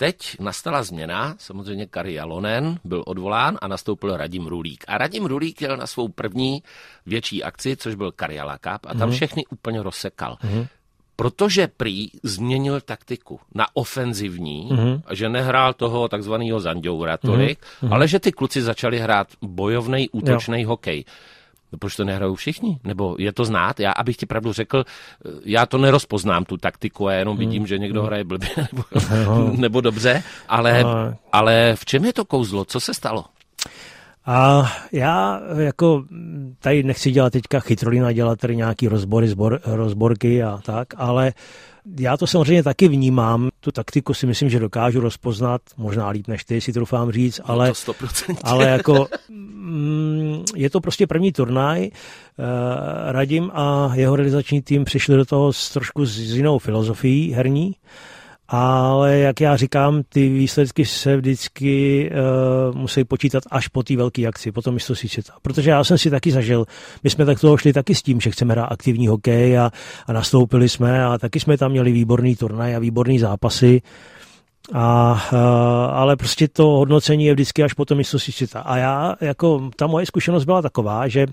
teď nastala změna, samozřejmě Kari Jalonen byl odvolán a nastoupil Radim Rulík. A Radim Rulík jel na svou první větší akci, což byl Karjala Cup a tam mm. všechny úplně rozsekal. Mm protože prý změnil taktiku na ofenzivní, mm-hmm. že nehrál toho takzvaného Zandoura tolik, mm-hmm. ale že ty kluci začali hrát bojovný, útočný hokej. No proč to nehrajou všichni? Nebo je to znát? Já, abych ti pravdu řekl, já to nerozpoznám, tu taktiku, já jenom vidím, mm. že někdo hraje blbě nebo, nebo dobře, ale, ale v čem je to kouzlo? Co se stalo? A já jako tady nechci dělat teďka chytrolina, dělat tady nějaký rozbory, zbor, rozborky a tak, ale já to samozřejmě taky vnímám, tu taktiku si myslím, že dokážu rozpoznat, možná líp než ty, si trufám říct, ale, no to ale jako mm, je to prostě první turnaj. Eh, Radim a jeho realizační tým přišli do toho s trošku s jinou filozofií herní ale jak já říkám, ty výsledky se vždycky uh, musí počítat až po té velké akci, po tom mistrovství světa. Protože já jsem si taky zažil, my jsme tak toho šli taky s tím, že chceme hrát aktivní hokej a, a nastoupili jsme a taky jsme tam měli výborný turnaj a výborný zápasy. A, ale prostě to hodnocení je vždycky až potom mistrovství světa. A já, jako ta moje zkušenost byla taková, že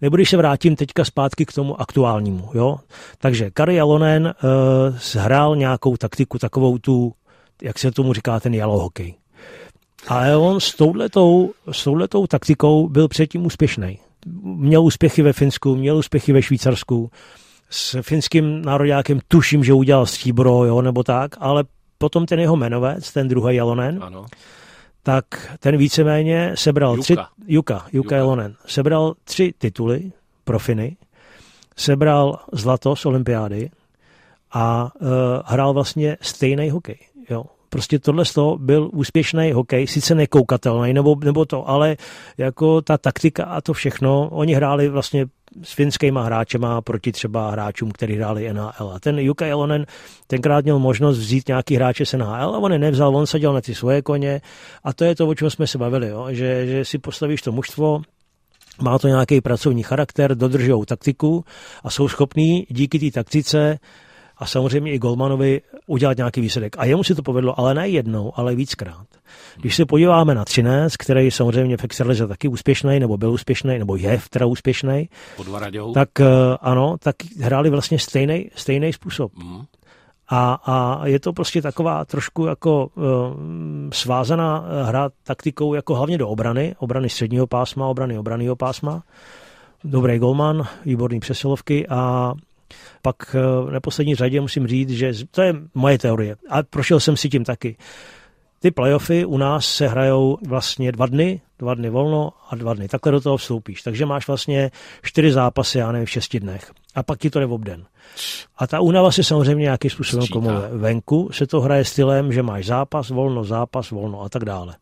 nebo když se vrátím teďka zpátky k tomu aktuálnímu, jo. Takže Kari Jalonen uh, hrál nějakou taktiku, takovou tu, jak se tomu říká, ten yellow hokej. Ale on s touhletou, s touhletou taktikou byl předtím úspěšný. Měl úspěchy ve Finsku, měl úspěchy ve Švýcarsku, s finským nároďákem tuším, že udělal stříbro, jo, nebo tak, ale potom ten jeho jmenovec, ten druhý Jalonen, ano. tak ten víceméně sebral Juka. tři, Juka, Juka, Juka Jalonen, sebral tři tituly pro Finy, sebral zlato z olympiády a uh, hrál vlastně stejný hokej. Jo. Prostě tohle byl úspěšný hokej, sice nekoukatelný, nebo, nebo to, ale jako ta taktika a to všechno, oni hráli vlastně s finskýma hráčema proti třeba hráčům, kteří hráli NHL. A ten Jukka Elonen tenkrát měl možnost vzít nějaký hráče z NHL a on je nevzal, on seděl na ty svoje koně a to je to, o čem jsme se bavili, jo? Že, že si postavíš to mužstvo, má to nějaký pracovní charakter, dodržují taktiku a jsou schopní díky té taktice a samozřejmě i Golmanovi udělat nějaký výsledek. A jemu si to povedlo, ale ne jednou, ale víckrát. Když se podíváme na Třinec, který samozřejmě v Extralize taky úspěšný, nebo byl úspěšný, nebo je teda úspěšný, tak uh, ano, tak hráli vlastně stejný, stejný způsob. Mm. A, a je to prostě taková trošku jako uh, svázaná hra taktikou jako hlavně do obrany, obrany středního pásma, obrany obraného pásma. Dobrý golman, výborný přesilovky a pak eh, v neposlední řadě musím říct, že to je moje teorie a prošel jsem si tím taky. Ty playoffy u nás se hrajou vlastně dva dny, dva dny volno a dva dny. Takhle do toho vstoupíš. Takže máš vlastně čtyři zápasy, já nevím, v šesti dnech. A pak ti to jde v obden. A ta únava se samozřejmě nějakým způsobem komuluje. Venku se to hraje stylem, že máš zápas, volno, zápas, volno a tak dále.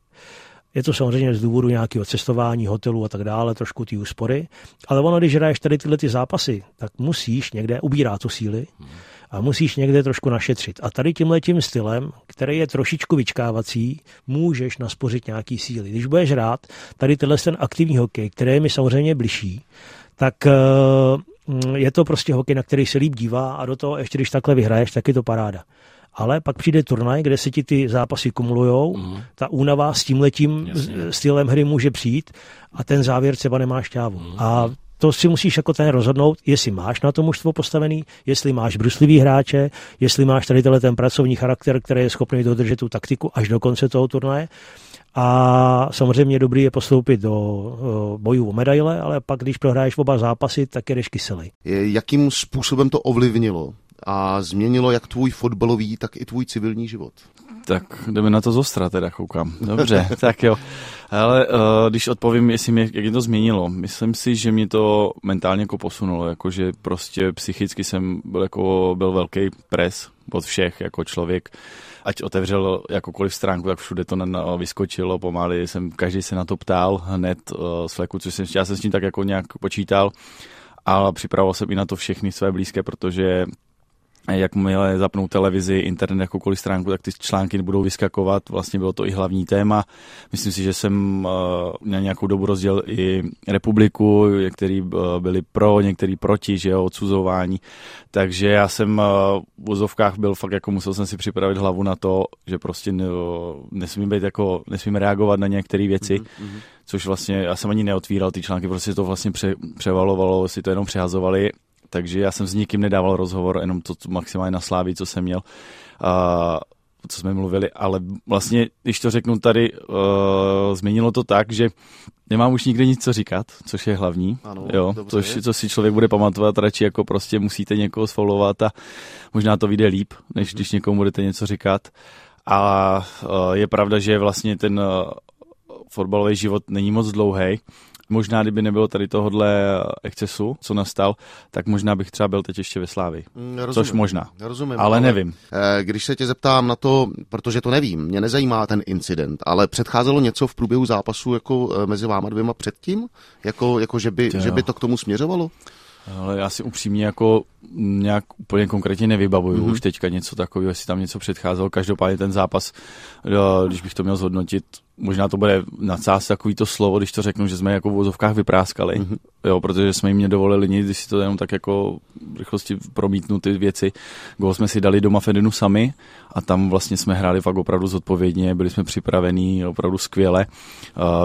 Je to samozřejmě z důvodu nějakého cestování, hotelu a tak dále, trošku ty úspory. Ale ono, když hraješ tady tyhle ty zápasy, tak musíš někde ubírat tu síly a musíš někde trošku našetřit. A tady tímhle tím stylem, který je trošičku vyčkávací, můžeš naspořit nějaký síly. Když budeš rád, tady tenhle ten aktivní hokej, který je mi samozřejmě bližší, tak eh, je to prostě hokej, na který se líp dívá a do toho ještě když takhle vyhraješ, tak je to paráda ale pak přijde turnaj, kde se ti ty zápasy kumulujou, mm. ta únava s tímhletím Jasně. stylem hry může přijít a ten závěr třeba nemá šťávu. Mm. A to si musíš jako ten rozhodnout, jestli máš na to mužstvo postavený, jestli máš bruslivý hráče, jestli máš tady ten pracovní charakter, který je schopný dodržet tu taktiku až do konce toho turnaje. A samozřejmě dobrý je postoupit do bojů o medaile, ale pak, když prohráš oba zápasy, tak jedeš kyselý. Jakým způsobem to ovlivnilo a změnilo jak tvůj fotbalový, tak i tvůj civilní život. Tak jdeme na to zostra teda, koukám. Dobře, tak jo. Ale uh, když odpovím, jestli mě, jak mě to změnilo, myslím si, že mě to mentálně jako posunulo, jakože prostě psychicky jsem byl, jako, byl velký pres od všech jako člověk. Ať otevřel jakoukoliv stránku, tak všude to vyskočilo pomaly, jsem, každý se na to ptal hned uh, z fleku, což jsem, já jsem s tím tak jako nějak počítal, ale připravoval jsem i na to všechny své blízké, protože jakmile zapnou televizi, internet, jakoukoliv stránku, tak ty články budou vyskakovat. Vlastně bylo to i hlavní téma. Myslím si, že jsem uh, na nějakou dobu rozdělil i republiku, některý uh, byli pro, některý proti, že jo, odsuzování. Takže já jsem uh, v vozovkách byl fakt jako musel jsem si připravit hlavu na to, že prostě ne, nesmím být jako, nesmím reagovat na některé věci. Mm-hmm. Což vlastně, já jsem ani neotvíral ty články, prostě to vlastně pře, převalovalo, si to jenom přehazovali takže já jsem s nikým nedával rozhovor, jenom to maximálně na Sláví, co jsem měl, a, co jsme mluvili, ale vlastně, když to řeknu tady, uh, změnilo to tak, že nemám už nikde nic co říkat, což je hlavní, ano, jo, což, co si člověk bude pamatovat, radši jako prostě musíte někoho sfollowovat a možná to vyjde líp, než mm-hmm. když někomu budete něco říkat. A uh, je pravda, že vlastně ten uh, fotbalový život není moc dlouhý Možná, kdyby nebylo tady tohohle excesu, co nastal, tak možná bych třeba byl teď ještě ve Slávi. Mm, rozumím, Což možná. Rozumím, ale, ale nevím. Eh, když se tě zeptám na to, protože to nevím, mě nezajímá ten incident, ale předcházelo něco v průběhu zápasu jako eh, mezi váma dvěma předtím? Jako, jako že, by, že by to k tomu směřovalo? Ale já si upřímně jako nějak úplně konkrétně nevybavuju mm-hmm. už teďka něco takového, jestli tam něco předcházelo. Každopádně ten zápas, eh, když bych to měl zhodnotit, možná to bude nadsázet takový to slovo, když to řeknu, že jsme jako v vozovkách vypráskali, mm-hmm. jo, protože jsme jim nedovolili nic, když si to jenom tak jako v rychlosti promítnu ty věci. Gol jsme si dali doma Fedinu sami a tam vlastně jsme hráli fakt opravdu zodpovědně, byli jsme připravení opravdu skvěle.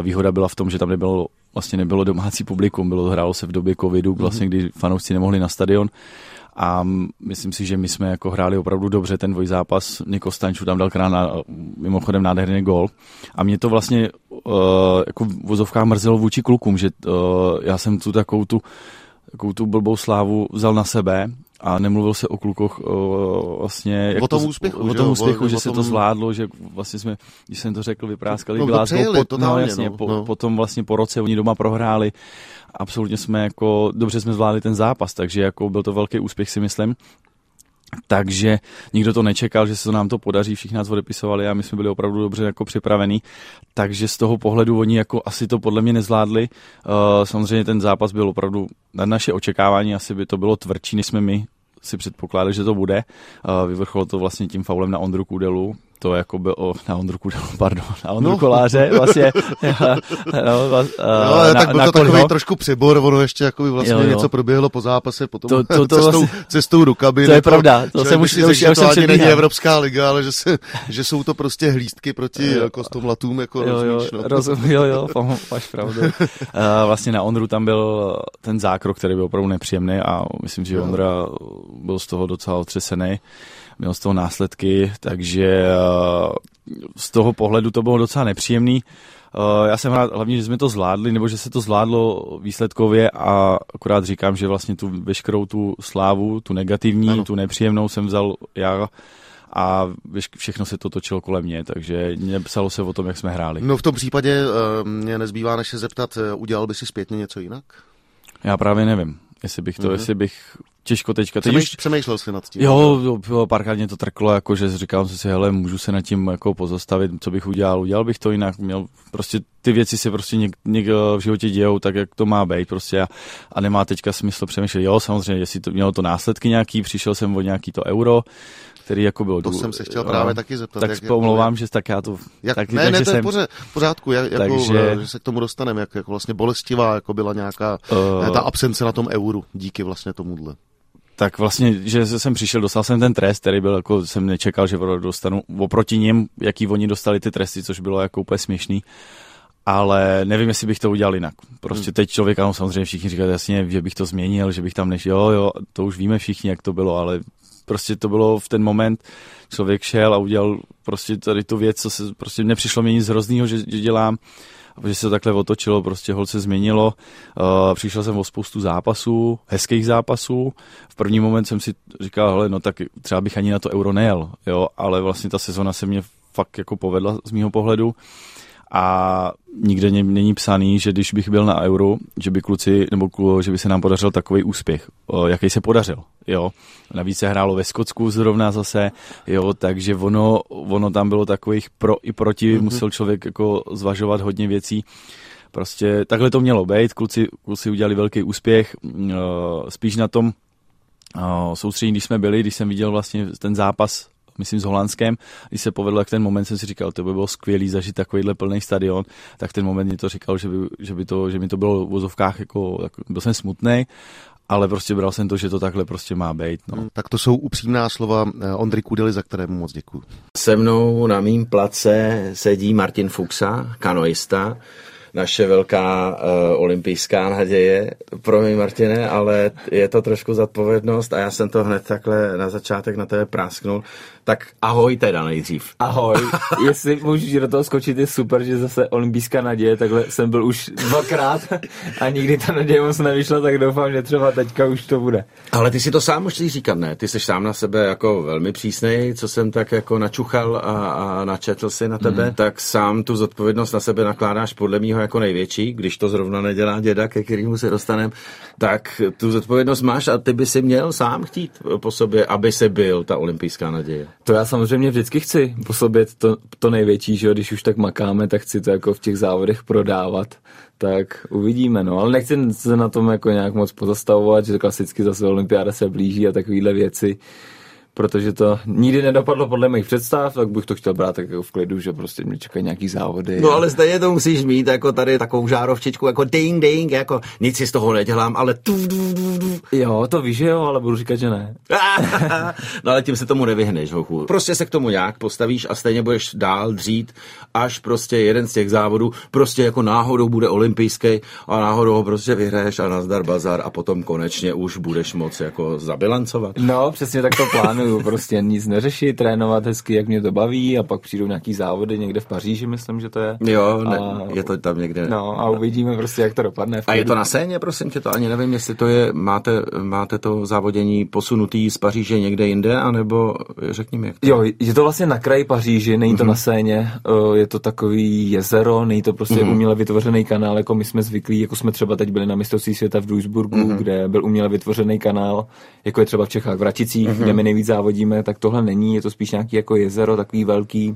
Výhoda byla v tom, že tam nebylo vlastně nebylo domácí publikum, bylo hrálo se v době covidu, mhm. vlastně kdy fanoušci nemohli na stadion a myslím si, že my jsme jako hráli opravdu dobře ten dvojzápas. Niko Stanču tam dal krát na, mimochodem nádherný gol. A mě to vlastně uh, jako v vozovkách mrzelo vůči klukům, že uh, já jsem tu takovou tu, takovou tu blbou slávu vzal na sebe a nemluvil se o klukoch o, vlastně... O tom úspěchu, O tom úspěchu, o, že o se tom... to zvládlo, že vlastně jsme, když jsem to řekl, vypráskali no, Glasgow, pot, no, jasně, no, po, no. potom vlastně po roce oni doma prohráli. Absolutně jsme jako, dobře jsme zvládli ten zápas, takže jako byl to velký úspěch si myslím. Takže nikdo to nečekal, že se to nám to podaří, všichni nás odepisovali a my jsme byli opravdu dobře jako připravení. Takže z toho pohledu oni jako asi to podle mě nezvládli. Uh, samozřejmě ten zápas byl opravdu na naše očekávání, asi by to bylo tvrdší, než jsme my si předpokládali, že to bude. Uh, vyvrcholo to vlastně tím faulem na Ondru Kudelu, to jako byl o, na Ondru Kudelu, pardon, na Ondru no. Koláře, vlastně. no, vas, uh, no, tak byl to takový trošku přebor, ono ještě jako by vlastně jo, jo. něco proběhlo po zápase, potom to, to, to cestou, vlastně, cestou do kabiny. To je pravda, to jsem už, už, že to ani není Evropská liga, ale že, se, že jsou to prostě hlístky proti jo. kostomlatům, jako jo, rozumíš, no. Rozum, jo, jo, máš pravdu. uh, vlastně na Ondru tam byl ten zákrok, který byl opravdu nepříjemný a myslím, že Ondra byl z toho docela otřesený měl z toho následky, takže eh, z toho pohledu to bylo docela nepříjemný. Eh, já jsem rád hlavně, že jsme to zvládli, nebo že se to zvládlo výsledkově a akorát říkám, že vlastně tu veškerou tu slávu, tu negativní, ano. tu nepříjemnou jsem vzal já a všechno se to točilo kolem mě, takže psalo se o tom, jak jsme hráli. No v tom případě uh, mě nezbývá než se zeptat, udělal by si zpětně něco jinak? Já právě nevím, jestli bych to, mm-hmm. jestli bych těžko teďka. Teď už... Přemýšlel jsi nad tím? Jo, jo, párkrát mě to trklo, jako že říkám si, hele, můžu se nad tím jako pozastavit, co bych udělal, udělal bych to jinak, měl prostě ty věci se prostě něk, něk v životě dějou tak, jak to má být prostě a, a nemá teďka smysl přemýšlet, jo, samozřejmě, jestli to mělo to následky nějaký, přišel jsem o nějaký to euro, který jako byl... To jsem se chtěl právě taky zeptat. Tak jak, pomlouvám, jak, že tak já to... Jak, taky, ne, ne, to je v pořádku, jak, jako, takže, že se k tomu dostaneme, jak jako vlastně bolestivá jako byla nějaká uh, ta absence na tom euru díky vlastně tomuhle tak vlastně, že jsem přišel, dostal jsem ten trest, který byl, jako jsem nečekal, že dostanu oproti ním, jaký oni dostali ty tresty, což bylo jako úplně směšný. Ale nevím, jestli bych to udělal jinak. Prostě hmm. teď člověk, ano, samozřejmě všichni říkají jasně, že bych to změnil, že bych tam než, jo, jo, to už víme všichni, jak to bylo, ale prostě to bylo v ten moment, člověk šel a udělal prostě tady tu věc, co se prostě nepřišlo mě nic hroznýho, že, že dělám že se to takhle otočilo, prostě hol se změnilo. Uh, přišel jsem o spoustu zápasů, hezkých zápasů. V první moment jsem si říkal, hele, no tak třeba bych ani na to euro nejel, jo, ale vlastně ta sezona se mě fakt jako povedla z mýho pohledu a nikde není psaný, že když bych byl na euro, že by kluci, nebo klu, že by se nám podařil takový úspěch, jaký se podařil, jo. Navíc se hrálo ve Skotsku zrovna zase, jo, takže ono, ono tam bylo takových pro i proti, mm-hmm. musel člověk jako zvažovat hodně věcí. Prostě takhle to mělo být, kluci, kluci udělali velký úspěch, spíš na tom, soustředění, když jsme byli, když jsem viděl vlastně ten zápas myslím s Holandskem, když se povedlo, jak ten moment jsem si říkal, to by bylo skvělý zažít takovýhle plný stadion, tak ten moment mi to říkal, že by, že by to, že mi to bylo v vozovkách jako, jako byl jsem smutný, ale prostě bral jsem to, že to takhle prostě má být. No. Hmm, tak to jsou upřímná slova eh, Ondry Kudely, za které mu moc děkuji. Se mnou na mým place sedí Martin Fuxa, kanoista, naše velká uh, olympijská naděje. Pro mě, Martine, ale je to trošku zodpovědnost a já jsem to hned takhle na začátek na tebe prásknul. Tak ahoj teda nejdřív. Ahoj, jestli můžeš do toho skočit, je super, že zase olympijská naděje, takhle jsem byl už dvakrát a nikdy ta naděje moc nevyšla, tak doufám, že třeba teďka už to bude. Ale ty si to sám musíš říkat, ne? Ty jsi sám na sebe jako velmi přísnej, co jsem tak jako načuchal a, a načetl si na tebe, mm. tak sám tu zodpovědnost na sebe nakládáš podle mýho jako největší, když to zrovna nedělá děda, ke kterému se dostanem, tak tu zodpovědnost máš a ty by si měl sám chtít po sobě, aby se byl ta olympijská naděje. To já samozřejmě vždycky chci po sobě to, to největší, že když už tak makáme, tak chci to jako v těch závodech prodávat. Tak uvidíme, no, ale nechci se na tom jako nějak moc pozastavovat, že klasicky zase olympiáda se blíží a takovéhle věci protože to nikdy nedopadlo podle mých představ, tak bych to chtěl brát tak jako v klidu, že prostě mě čekají nějaký závody. No ale stejně to musíš mít, jako tady takovou žárovčičku, jako ding ding, jako nic si z toho nedělám, ale tu, tu, tu, tu. Jo, to víš, jo, ale budu říkat, že ne. no ale tím se tomu nevyhneš, hochu. Prostě se k tomu nějak postavíš a stejně budeš dál dřít, až prostě jeden z těch závodů prostě jako náhodou bude olympijský a náhodou ho prostě vyhraješ a nazdar bazar a potom konečně už budeš moc jako zabilancovat. No, přesně tak to plánuju plánuju prostě nic neřešit, trénovat hezky, jak mě to baví a pak přijdou nějaký závody někde v Paříži, myslím, že to je. Jo, ne, a, je to tam někde. No a uvidíme prostě, jak to dopadne. A je to na scéně, prosím tě, to ani nevím, jestli to je, máte, máte to závodění posunutý z Paříže někde jinde, anebo řekni mi, jak to... Jo, je to vlastně na kraji Paříži, není to mm-hmm. na scéně, je to takový jezero, není to prostě mm-hmm. uměle vytvořený kanál, jako my jsme zvyklí, jako jsme třeba teď byli na mistrovství světa v Duisburgu, mm-hmm. kde byl uměle vytvořený kanál, jako je třeba v Čechách v Raticích, mm-hmm. kde my nejvíc závodíme, tak tohle není, je to spíš nějaký jako jezero, takový velký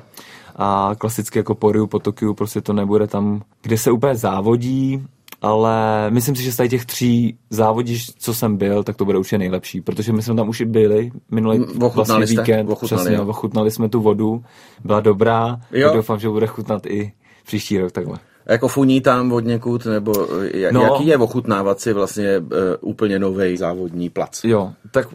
a klasicky jako po Riu, po Tokiu, prostě to nebude tam, kde se úplně závodí, ale myslím si, že z těch tří závodíš, co jsem byl, tak to bude určitě nejlepší, protože my jsme tam už i byli minulý vlastně víkend, ochutnali, přesně, ochutnali jsme tu vodu, byla dobrá, jo. doufám, že bude chutnat i příští rok takhle. Jako funí tam od někud, nebo jak, no, jaký je ochutnávat vlastně uh, úplně nový závodní plac? Jo, tak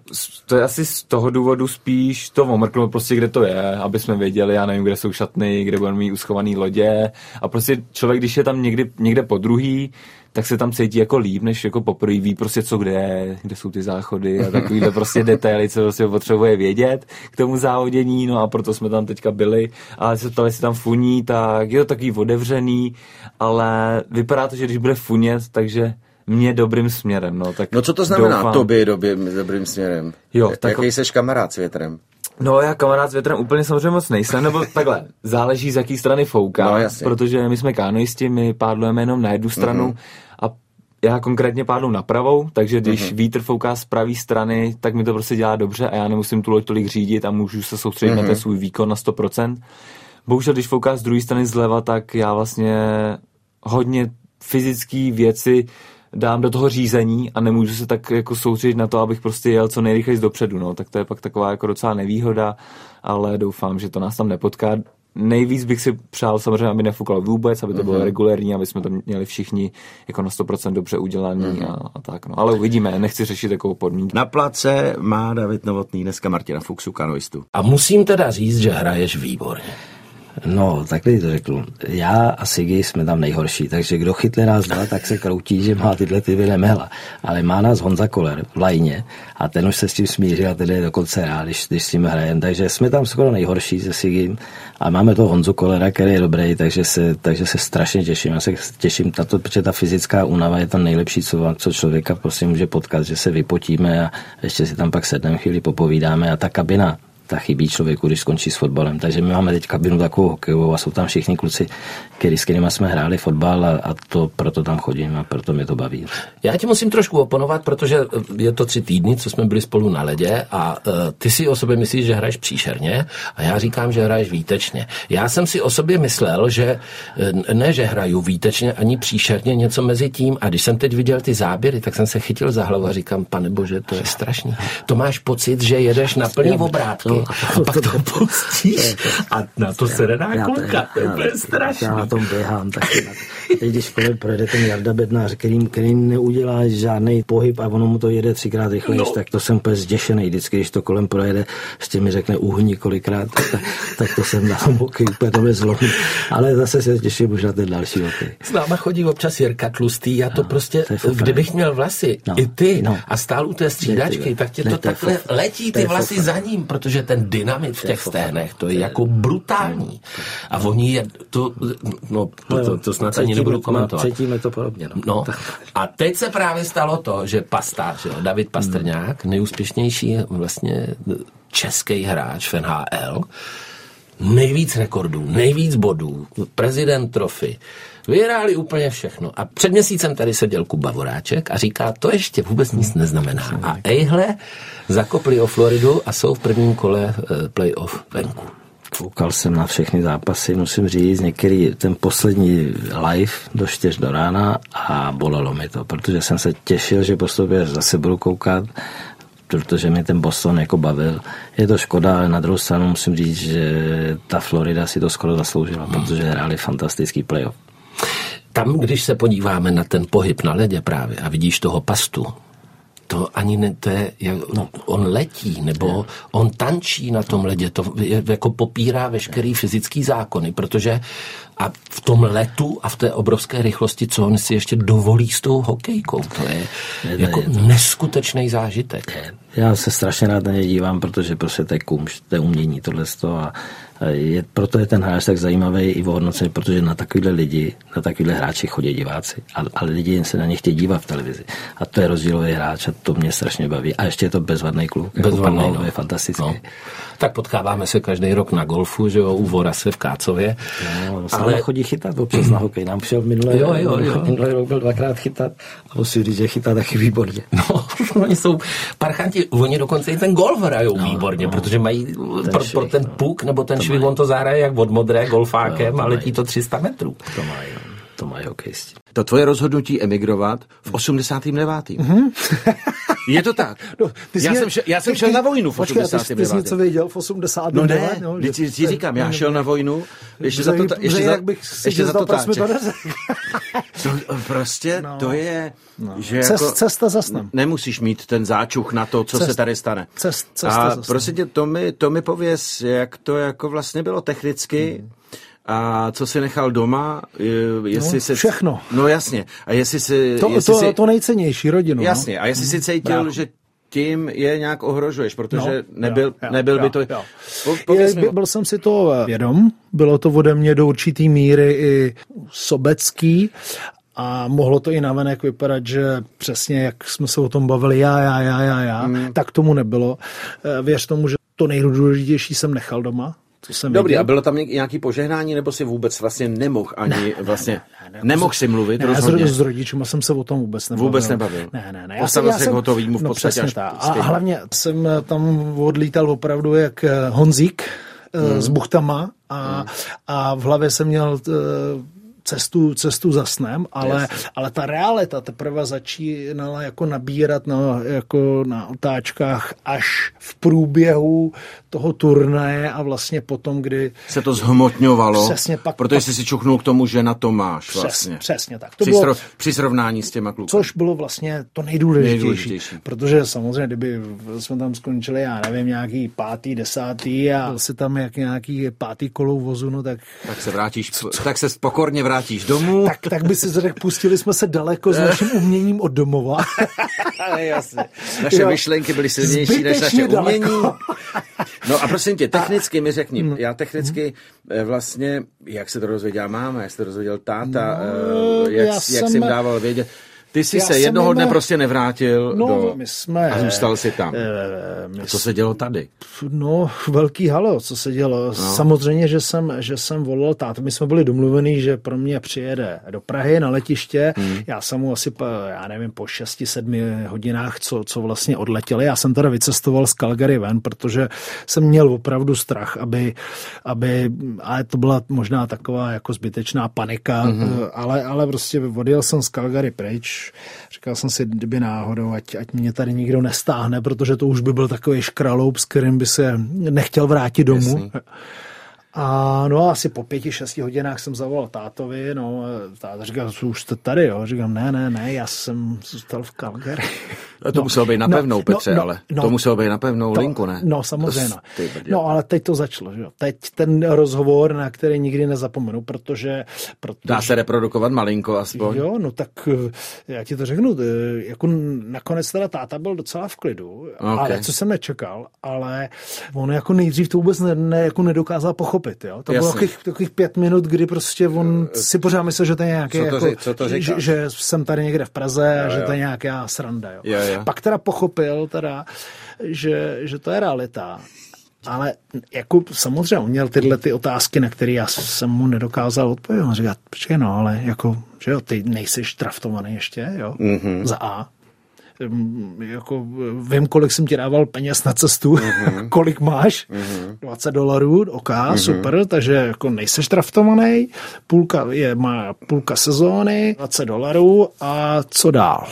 to je asi z toho důvodu spíš to omrknout prostě, kde to je, aby jsme věděli, já nevím, kde jsou šatny, kde budeme mít uschovaný lodě a prostě člověk, když je tam někdy, někde po druhý, tak se tam cítí jako líp, než jako poprvé ví prostě co kde je, kde jsou ty záchody a takovýhle prostě detaily, co prostě potřebuje vědět k tomu závodění, no a proto jsme tam teďka byli, ale se ptali, jestli tam funí, tak je to takový otevřený, ale vypadá to, že když bude funět, takže mě dobrým směrem. No, tak no co to znamená doufám... tobě dobrým, dobrým směrem? Jo, tak... Jaký jsi kamarád s větrem? No já kamarád s větrem úplně samozřejmě moc nejsem, nebo takhle, záleží z jaký strany fouká, no, protože my jsme kánoisti, my pádlujeme jenom na jednu stranu mm-hmm. Já konkrétně pádlu na pravou, takže když mm-hmm. vítr fouká z pravé strany, tak mi to prostě dělá dobře a já nemusím tu loď tolik řídit a můžu se soustředit mm-hmm. na ten mhm. svůj výkon na 100%. Bohužel, když fouká z druhé strany zleva, tak já vlastně hodně fyzické věci dám do toho řízení a nemůžu se tak jako soustředit na to, abych prostě jel co nejrychleji dopředu, no. Tak to je pak taková jako docela nevýhoda, ale doufám, že to nás tam nepotká. Nejvíc bych si přál samozřejmě, aby nefukalo vůbec, aby to bylo mm-hmm. regulérní, aby jsme to měli všichni jako na 100% dobře udělaný mm-hmm. a, a, tak. No. Ale uvidíme, nechci řešit takovou podmínku. Na place má David Novotný dneska Martina Fuxu, kanoistu. A musím teda říct, že hraješ výborně. No, takhle to řeknu. Já a Sigi jsme tam nejhorší, takže kdo chytne nás dva, tak se kroutí, že má tyhle ty nemehla. Ale má nás Honza Koler v lajně a ten už se s tím smířil a ten je dokonce rád, když, když s tím hrajeme. Takže jsme tam skoro nejhorší se Sigim a máme to Honzu Kolera, který je dobrý, takže se, takže se strašně těším. Já se těším na to, protože ta fyzická únava je tam nejlepší, co, co člověka prostě může potkat, že se vypotíme a ještě si tam pak sedneme chvíli popovídáme a ta kabina, ta chybí člověku, když skončí s fotbalem. Takže my máme teď kabinu takovou hokejovou a jsou tam všichni kluci, který, s kterými jsme hráli fotbal a, a to proto tam chodím a proto mě to baví. Já ti musím trošku oponovat, protože je to tři týdny, co jsme byli spolu na ledě a uh, ty si o sobě myslíš, že hraješ příšerně a já říkám, že hraješ výtečně. Já jsem si o sobě myslel, že ne, že hraju výtečně ani příšerně, něco mezi tím a když jsem teď viděl ty záběry, tak jsem se chytil za hlavu a říkám, pane bože, to je strašný. To máš pocit, že jedeš na plný obrátky a pak to pustíš a na to se nedá koukat, to je úplně strašný. Já na tom běhám taky. Teď, když kolem projede ten Jarda Bednář, který, který neudělá žádný pohyb a ono mu to jede třikrát rychleji, no. tak to jsem úplně zděšený. Vždycky, když to kolem projede, ještě mi řekne uhni kolikrát, tak, tak to jsem na tom boky, úplně to zlomí. Ale zase se těším už na ten další hokej. S náma chodí občas Jirka Tlustý, já to no, prostě, to kdybych měl vlasy, no, i ty, no. a stál u té střídačky, tak tě to, to takhle letí ty vlasy za ním, protože ten dynamit v těch sténech, to je jako brutální. A oni je, to, no, to, to, to snad ani nebudu komentovat. Cítíme to podobně. No. no. A teď se právě stalo to, že Pasta, že jo, David Pastrňák, nejúspěšnější vlastně český hráč v NHL, nejvíc rekordů, nejvíc bodů, prezident trofy, vyhráli úplně všechno. A před měsícem tady seděl Kuba Voráček a říká, to ještě vůbec nic neznamená. A ejhle, zakopli o Floridu a jsou v prvním kole eh, playoff venku. Koukal jsem na všechny zápasy, musím říct, některý ten poslední live do čtyř do rána a bolelo mi to, protože jsem se těšil, že po sobě zase budu koukat, protože mě ten Boston jako bavil. Je to škoda, ale na druhou stranu musím říct, že ta Florida si to skoro zasloužila, hmm. protože hráli fantastický playoff. Tam, když se podíváme na ten pohyb na ledě právě a vidíš toho pastu, to ani ne, to je, no, on letí, nebo on tančí na tom ledě, to je, jako popírá veškerý fyzický zákony, protože a v tom letu a v té obrovské rychlosti, co on si ještě dovolí s tou hokejkou, to je, je jako je to. neskutečný zážitek. Já se strašně rád na ně dívám, protože prostě to je kumš, to je umění tohle a je, proto je ten hráč tak zajímavý i v hodnocení, protože na takovýhle lidi, na takovýhle hráči chodí diváci, ale, ale lidi se na ně chtějí dívat v televizi. A to je rozdílový hráč a to mě strašně baví. A ještě je to bezvadný kluk. Jako bezvadný, jako no. je fantastický. No. Tak potkáváme se každý rok na golfu, že jo, u Vorase v Kácově. No, ale chodí chytat občas na hokej. Nám šel minulý, jo, jo, jo. minulý rok byl dvakrát chytat a musím říct, že chytá taky výborně. No, oni jsou parchanti, oni dokonce i ten golf hrajou no, výborně, no, protože mají ten pro, pro, ten puk nebo ten švih, on to zahraje jak od modré golfákem no, a letí to 300 metrů. To mají, to mají hokejisti. To tvoje rozhodnutí emigrovat v 89. Mm-hmm. Je to tak. No, ty já, jsi, jsem šel, já jsem šel na vojnu v 89. Ty jsi něco věděl v 89. No ne, no, že, ti, ti říkám, já šel na vojnu, ještě za to, ještě za, bych ještě za to táče. To, prostě no. to je, no. že Cest, jako, cesta za snem. Nemusíš mít ten záčuch na to, co Cest, se tady stane. Cest, cesta A prostě tě, to mi, to mi pověz, jak to jako vlastně bylo technicky, hmm a co si nechal doma, jestli no, se... Všechno. No jasně. A jestli si... To, jestli to, si, to nejcennější, rodinu. No. Jasně. No? A jestli si cítil, Bravo. že tím je nějak ohrožuješ, protože no, nebyl, jo, nebyl jo, by to... Jo. Po, je, byl, byl jsem si to vědom, bylo to ode mě do určitý míry i sobecký a mohlo to i navenek vypadat, že přesně jak jsme se o tom bavili já, já, já, já, já, hmm. tak tomu nebylo. Eh, věř tomu, že to nejdůležitější jsem nechal doma, to jsem Dobrý, viděl. a bylo tam nějaký požehnání, nebo si vůbec vlastně nemohl ani ne, vlastně, ne, ne, ne, nemohl si mluvit ne, rozhodně? S, s rodičům jsem se o tom vůbec nebavil. Vůbec nebavil? Ne, ne, ne. Postavil se k hotovýmu v no, podstatě až a, a hlavně jsem tam odlítal opravdu jak eh, Honzík hmm. s buchtama a, hmm. a v hlavě jsem měl eh, cestu, cestu za snem, ale, ale ta realita teprve začínala jako nabírat na, jako na otáčkách až v průběhu toho turnaje a vlastně potom, kdy... Se to zhmotňovalo, přesně pak, protože pak, jsi si čuchnul k tomu, že na to máš přes, vlastně. Přesně tak. To při, bylo, srov, při srovnání s těma kluky. Což bylo vlastně to nejdůležitější, nejdůležitější. Protože samozřejmě, kdyby jsme tam skončili, já nevím, nějaký pátý, desátý a byl si tam jak nějaký pátý kolou vozu, no tak... Tak se vrátíš, tak se pokorně vrátíš domů. Tak, tak by si řekl, pustili jsme se daleko s naším uměním od domova. Jasně. Naše jo. myšlenky byly silnější než naše daleko. umění. No a prosím tě, technicky mi řekni, no. já technicky mm. vlastně, jak se to rozvěděl máma, jak se to rozvěděl táta, no, jak, jak jsem jim dával vědět, Ty jsi se jednoho dne prostě nevrátil no, do... my jsme, a zůstal si tam. E, my... A co se dělo tady? No, velký halo, co se dělo. No. Samozřejmě, že jsem, že jsem volal tátu. My jsme byli domluvení, že pro mě přijede do Prahy na letiště. Hmm. Já jsem mu asi, po, já nevím, po 6-7 hodinách, co, co vlastně odletěli. Já jsem teda vycestoval z Calgary ven, protože jsem měl opravdu strach, aby, aby ale to byla možná taková jako zbytečná panika, mm-hmm. ale, ale prostě odjel jsem z Calgary pryč. Říkal jsem si, kdyby náhodou, ať, ať mě tady nikdo nestáhne, protože to už by byl takový škraloup, s kterým by se nechtěl vrátit domů. Jasný. A no asi po pěti, šesti hodinách jsem zavolal tátovi, no, táta říkal, už jste tady, jo? Říkám, ne, ne, ne, já jsem zůstal v Calgary. No, to no, muselo být na no, pevnou, no, Petře, no, ale no, to muselo být na pevnou to, linku, ne? No, samozřejmě. No, ale teď to začalo, že jo. Teď ten rozhovor, na který nikdy nezapomenu, protože, protože... Dá se reprodukovat malinko aspoň? Jo, no tak eh, já ti to řeknu, eh, jako nakonec teda táta byl docela v klidu, okay. ale co jsem nečekal, ale on jako nejdřív to vůbec ne, ne, jako nedokázal pochopit, jo. To Jasně. bylo takových, takových pět minut, kdy prostě on eh, si pořád myslel, že to je nějaký, co to, jako, co to že, že, jsem tady někde v Praze a že to je nějaká sranda, jo. jo, jo. Pak teda pochopil, teda, že, že to je realita. Ale jako samozřejmě on měl tyhle ty otázky, na které já jsem mu nedokázal odpovědět. On říká, počkej no, ale jako, že jo, ty nejsiš draftovaný ještě, jo, mm-hmm. za A. Jako, vím, kolik jsem ti dával peněz na cestu, mm-hmm. kolik máš, mm-hmm. 20 dolarů, ok, mm-hmm. super, takže jako nejseš draftovaný, půlka je, má půlka sezóny, 20 dolarů a co dál?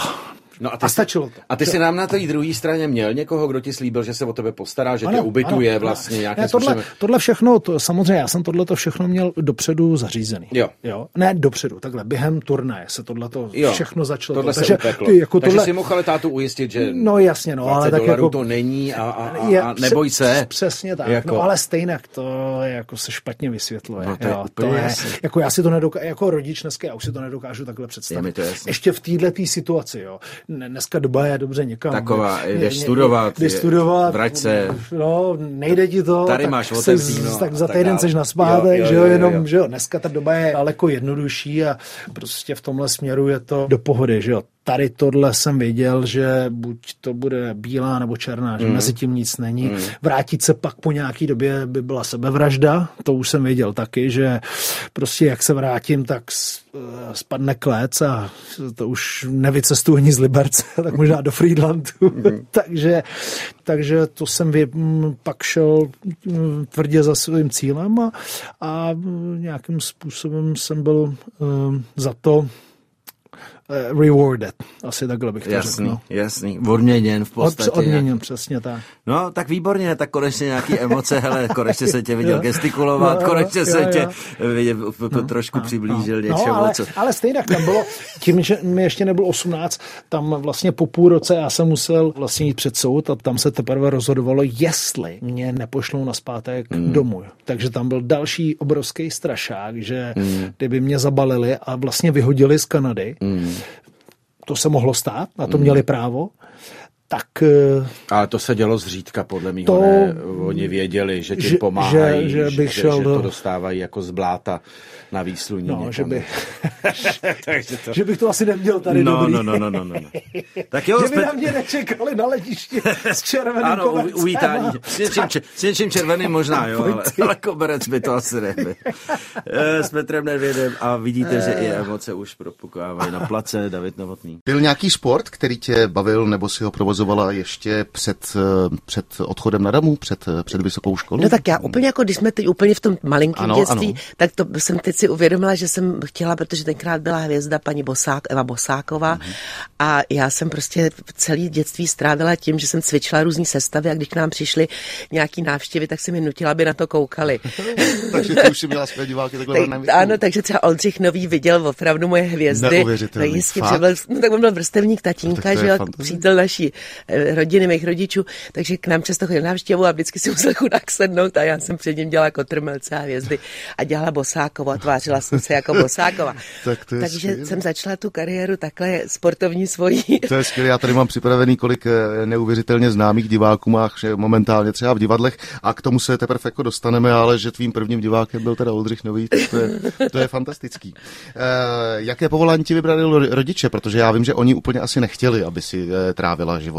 No a, ty a stačilo to. A ty jsi nám na té druhé straně měl někoho, kdo ti slíbil, že se o tebe postará, že ano, tě ubytuje ano, vlastně nějakým ne, tohle, způsobem. tohle všechno, to, samozřejmě já jsem tohle to všechno měl dopředu zařízený. Jo. jo. Ne dopředu, takhle během turnaje se tohle to všechno začalo. Tohle to. Takže, upeklo. Ty, jako Takže tohle... si mohl ale tátu ujistit, že no, jasně, no, ale tak jako, to není a, a, a, je, a neboj se. Přesně tak, jako... no, ale stejně to jako se špatně vysvětluje. No, to je, jo, to je jako já si to nedokážu, jako rodič dneska, já už si to nedokážu takhle představit. Ještě v této situaci, jo. Dneska doba je dobře někam. Taková, jdeš studovat, jdeš studovat, vrať se. No, nejde ti to. Tady máš otevříno. Tak za týden seš na zpátek, že jo, jenom, že jo, dneska ta doba je daleko jednodušší a prostě v tomhle směru je to do pohody, že jo tady tohle jsem věděl, že buď to bude bílá nebo černá, že mm. mezi tím nic není. Mm. Vrátit se pak po nějaký době by byla sebevražda, to už jsem věděl taky, že prostě jak se vrátím, tak eh, spadne klec a to už nevycestuji ani z Liberce, tak možná do Friedlandu. Mm. takže, takže to jsem vě, pak šel tvrdě za svým cílem a, a nějakým způsobem jsem byl um, za to Eh, rewarded. Asi takhle bych to jasný, řekl. No. Jasný, odměněn v podstatě. Od, odměněn, přesně tak. No, tak výborně, tak konečně nějaký emoce, hele, konečně se tě viděl gestikulovat, no, konečně jo, se jo. tě viděl, no, trošku no, přiblížil no, něčemu. No, ale, co... ale stejně tam bylo, tím, že mi ještě nebylo 18, tam vlastně po půl roce já jsem musel vlastně jít před soud a tam se teprve rozhodovalo, jestli mě nepošlou na zpátek mm. domů. Takže tam byl další obrovský strašák, že mm. kdyby mě zabalili a vlastně vyhodili z Kanady, mm to se mohlo stát, na to měli právo, tak... Eh, Ale to se dělo zřídka, podle mě. To, ne, oni věděli, že ti pomáhají, že, že, bych že, šel že to dostávají jako z bláta na výsluní. No, že, by, Takže to... že bych to asi neměl tady no, dobrý. No, no, no, no, no. Tak jo, že by na mě nečekali na letišti s červeným Ano, kobercem. uvítání. S něčím, s něčím červeným možná, jo, ale, ale koberec by to asi nebyl. Eh, s Petrem Nedvědem a vidíte, že i emoce už propukávají na place David Novotný. Byl nějaký sport, který tě bavil nebo si ho provozovala ještě před, eh, před odchodem na damu, před, eh, před vysokou školu? No tak já úplně jako, když jsme teď úplně v tom malinkém dětství, ano. tak to jsem teď si uvědomila, že jsem chtěla, protože tenkrát byla hvězda paní Bosák, Eva Bosáková mm-hmm. a já jsem prostě celý dětství strávila tím, že jsem cvičila různé sestavy a když k nám přišly nějaký návštěvy, tak jsem mi nutila, aby na to koukali. takže ty už si měla své diváky takhle tak, Ano, takže třeba Oldřich Nový viděl opravdu moje hvězdy. No jistě, byl, no tak on byl vrstevník tatínka, že jo, přítel naší rodiny mých rodičů, takže k nám často chodil návštěvu a vždycky si musel chudák sednout a já jsem před ním dělala kotrmelce a hvězdy a dělala Bosákovo a tvářila jsem se jako Bosákova. tak to je takže skvělý. jsem začala tu kariéru takhle sportovní svojí. To je skvělé, já tady mám připravený, kolik eh, neuvěřitelně známých diváků máš momentálně třeba v divadlech a k tomu se teprve jako dostaneme, ale že tvým prvním divákem byl teda Oldřich Nový, to je, to je fantastický. E, jaké povolání ti vybrali rodiče? Protože já vím, že oni úplně asi nechtěli, aby si eh, trávila život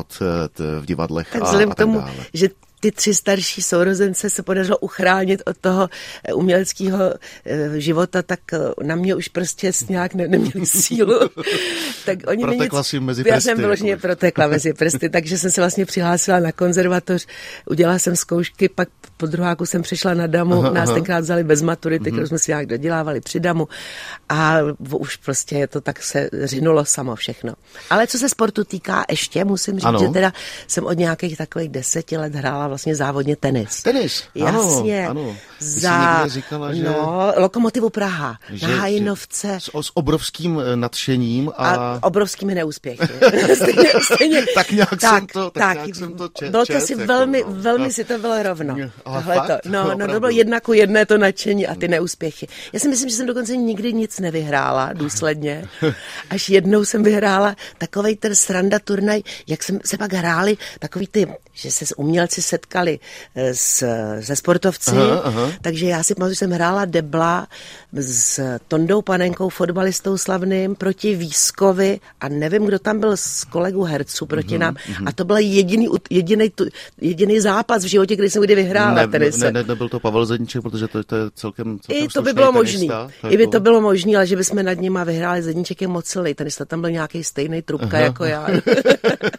v divadlech. Tak vzhledem k tomu, že ty tři starší sourozence se podařilo uchránit od toho eh, uměleckého eh, života, tak eh, na mě už prostě nějak ne, neměli sílu. tak oni protekla nic, si mezi prsty. Já jsem vyloženě jako. protekla mezi prsty, takže jsem se vlastně přihlásila na konzervatoř, udělala jsem zkoušky, pak po druháku jsem přešla na damu, aha, nás aha. tenkrát vzali bez maturity, kterou mhm. jsme si nějak dodělávali při damu a už prostě je to tak se řinulo samo všechno. Ale co se sportu týká, ještě musím říct, ano. že teda jsem od nějakých takových deseti let hrála vlastně závodně tenis. Tenis? Jasně. Ano, ano. Za říkala, že... no, Lokomotivu Praha že, na Hajinovce. S, s obrovským eh, nadšením a... a obrovskými neúspěchy. stejně, stejně, tak nějak tak, jsem to, tak, tak nějak jsem to čet, Bylo to si jako, velmi, no. velmi si to bylo rovno. To, no, no, to bylo jedna ku jedné to nadšení a ty neúspěchy. Já si myslím, že jsem dokonce nikdy nic nevyhrála důsledně. Až jednou jsem vyhrála takovej ten sranda turnaj, jak jsem se pak hráli, takový ty, že se s umělci setkali eh, s, se sportovci, aha, aha. takže já si pamatuju, že jsem hrála debla s Tondou Panenkou, fotbalistou slavným, proti Výskovi a nevím, kdo tam byl z kolegu herců proti mm-hmm, nám. Mm-hmm. A to byl jediný, jediný, jediný zápas v životě, kdy jsem kdy vyhrála. Ne, ne, ne, ne, nebyl to Pavel Zedníček, protože to, to je celkem, celkem I to by bylo možný. I by to bylo možné, ale že bychom nad nima vyhráli Zedníček je moc silný. Tenista tam byl nějaký stejný trubka aha. jako já.